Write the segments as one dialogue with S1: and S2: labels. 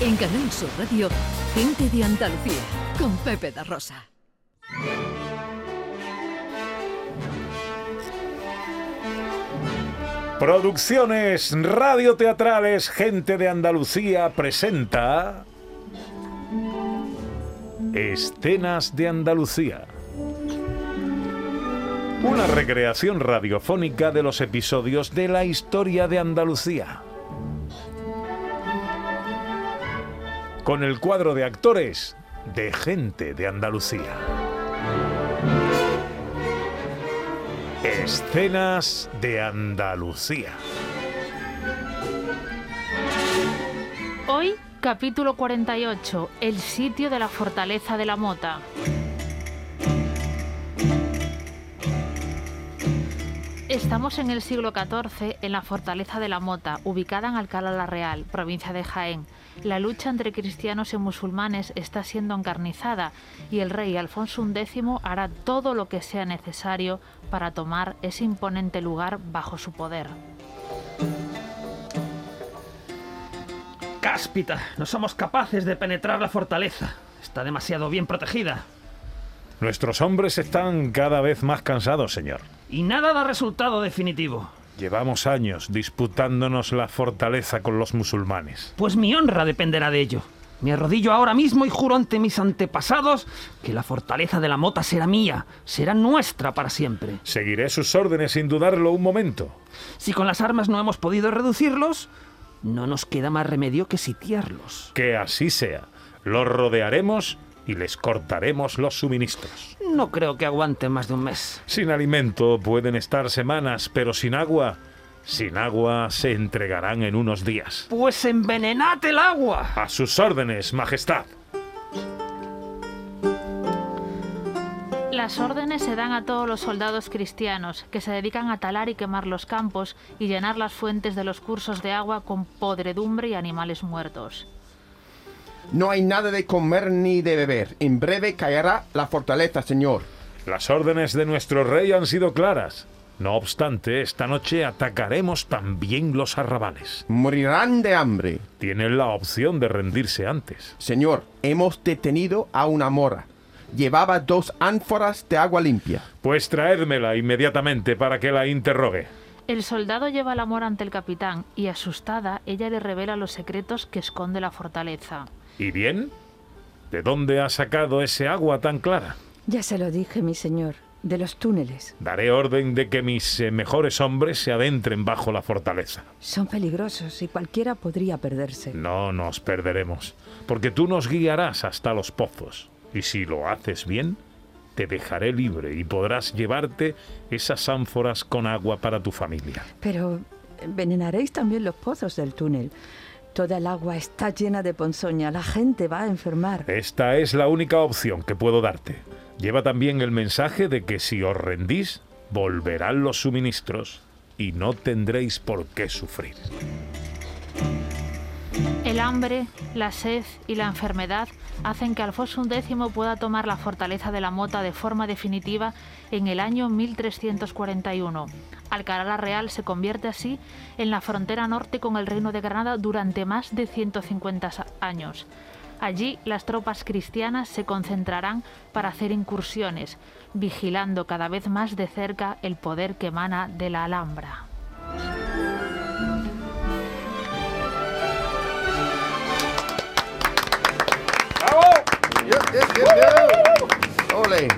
S1: En Canal Sur Radio, Gente de Andalucía, con Pepe da Rosa.
S2: Producciones radioteatrales Gente de Andalucía presenta Escenas de Andalucía. Una recreación radiofónica de los episodios de la historia de Andalucía. Con el cuadro de actores de Gente de Andalucía. Escenas de Andalucía.
S3: Hoy, capítulo 48, el sitio de la fortaleza de la Mota. Estamos en el siglo XIV en la fortaleza de la Mota, ubicada en Alcalá la Real, provincia de Jaén. La lucha entre cristianos y musulmanes está siendo encarnizada y el rey Alfonso X hará todo lo que sea necesario para tomar ese imponente lugar bajo su poder.
S4: Cáspita, no somos capaces de penetrar la fortaleza. Está demasiado bien protegida.
S2: Nuestros hombres están cada vez más cansados, señor.
S4: Y nada da resultado definitivo.
S2: Llevamos años disputándonos la fortaleza con los musulmanes.
S4: Pues mi honra dependerá de ello. Me arrodillo ahora mismo y juro ante mis antepasados que la fortaleza de la mota será mía, será nuestra para siempre.
S2: Seguiré sus órdenes sin dudarlo un momento.
S4: Si con las armas no hemos podido reducirlos, no nos queda más remedio que sitiarlos.
S2: Que así sea. Los rodearemos y les cortaremos los suministros.
S4: No creo que aguanten más de un mes.
S2: Sin alimento pueden estar semanas, pero sin agua, sin agua se entregarán en unos días.
S4: Pues envenenad el agua.
S2: A sus órdenes, Majestad.
S3: Las órdenes se dan a todos los soldados cristianos que se dedican a talar y quemar los campos y llenar las fuentes de los cursos de agua con podredumbre y animales muertos.
S5: No hay nada de comer ni de beber. En breve caerá la fortaleza, señor.
S2: Las órdenes de nuestro rey han sido claras. No obstante, esta noche atacaremos también los arrabales.
S5: Morirán de hambre.
S2: Tienen la opción de rendirse antes.
S5: Señor, hemos detenido a una mora. Llevaba dos ánforas de agua limpia.
S2: Pues traédmela inmediatamente para que la interrogue.
S3: El soldado lleva la mora ante el capitán y asustada ella le revela los secretos que esconde la fortaleza.
S2: ¿Y bien? ¿De dónde ha sacado ese agua tan clara?
S6: Ya se lo dije, mi señor, de los túneles.
S2: Daré orden de que mis eh, mejores hombres se adentren bajo la fortaleza.
S6: Son peligrosos y cualquiera podría perderse.
S2: No nos perderemos, porque tú nos guiarás hasta los pozos. Y si lo haces bien, te dejaré libre y podrás llevarte esas ánforas con agua para tu familia.
S6: Pero envenenaréis también los pozos del túnel. Toda el agua está llena de ponzoña. La gente va a enfermar.
S2: Esta es la única opción que puedo darte. Lleva también el mensaje de que si os rendís, volverán los suministros y no tendréis por qué sufrir.
S3: El hambre, la sed y la enfermedad hacen que Alfonso X pueda tomar la fortaleza de la Mota de forma definitiva en el año 1341. Alcalá Real se convierte así en la frontera norte con el Reino de Granada durante más de 150 años. Allí las tropas cristianas se concentrarán para hacer incursiones, vigilando cada vez más de cerca el poder que emana de la Alhambra.
S5: Olê.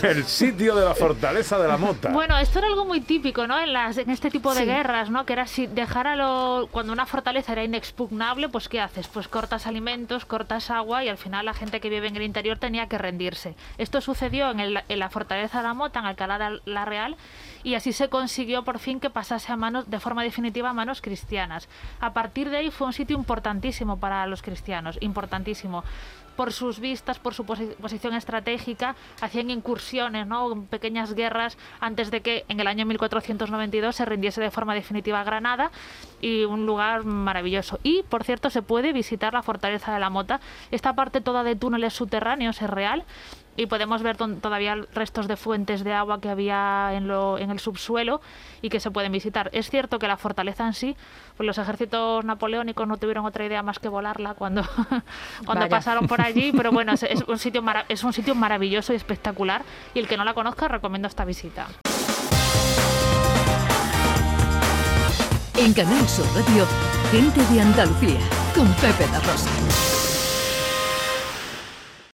S2: El sitio de la fortaleza de la mota.
S3: Bueno, esto era algo muy típico, ¿no? En, las, en este tipo de
S6: Sí.
S3: guerras, ¿no? Que era si dejar a lo... Cuando una fortaleza era inexpugnable, pues ¿qué haces? Pues cortas alimentos, cortas agua y al final la gente que vive en el interior tenía que rendirse. Esto sucedió en, el- en la fortaleza de la Mota, en Alcalá de la Real, y así se consiguió por fin que pasase a manos, de forma definitiva a manos cristianas. A partir de ahí fue un sitio importantísimo para los cristianos, importantísimo por sus vistas, por su posi- posición estratégica, hacían incursiones, pequeñas guerras antes de que en el año 1492 se rindiese de forma definitiva Granada y un lugar maravilloso. Y, por cierto, se puede visitar la fortaleza de la Mota. Esta parte toda de túneles subterráneos es real y podemos ver todavía restos de fuentes de agua que había en, lo, en el subsuelo y que se pueden visitar. Es cierto que la fortaleza en sí, pues los ejércitos napoleónicos no tuvieron otra idea más que volarla cuando, cuando
S7: Vaya.
S3: pasaron por allí, pero bueno, es, es un sitio es un sitio maravilloso y espectacular y el que no la conozca recomiendo esta visita.
S6: En Canal Sur Radio, gente de Andalucía, con Pepe da Rosa.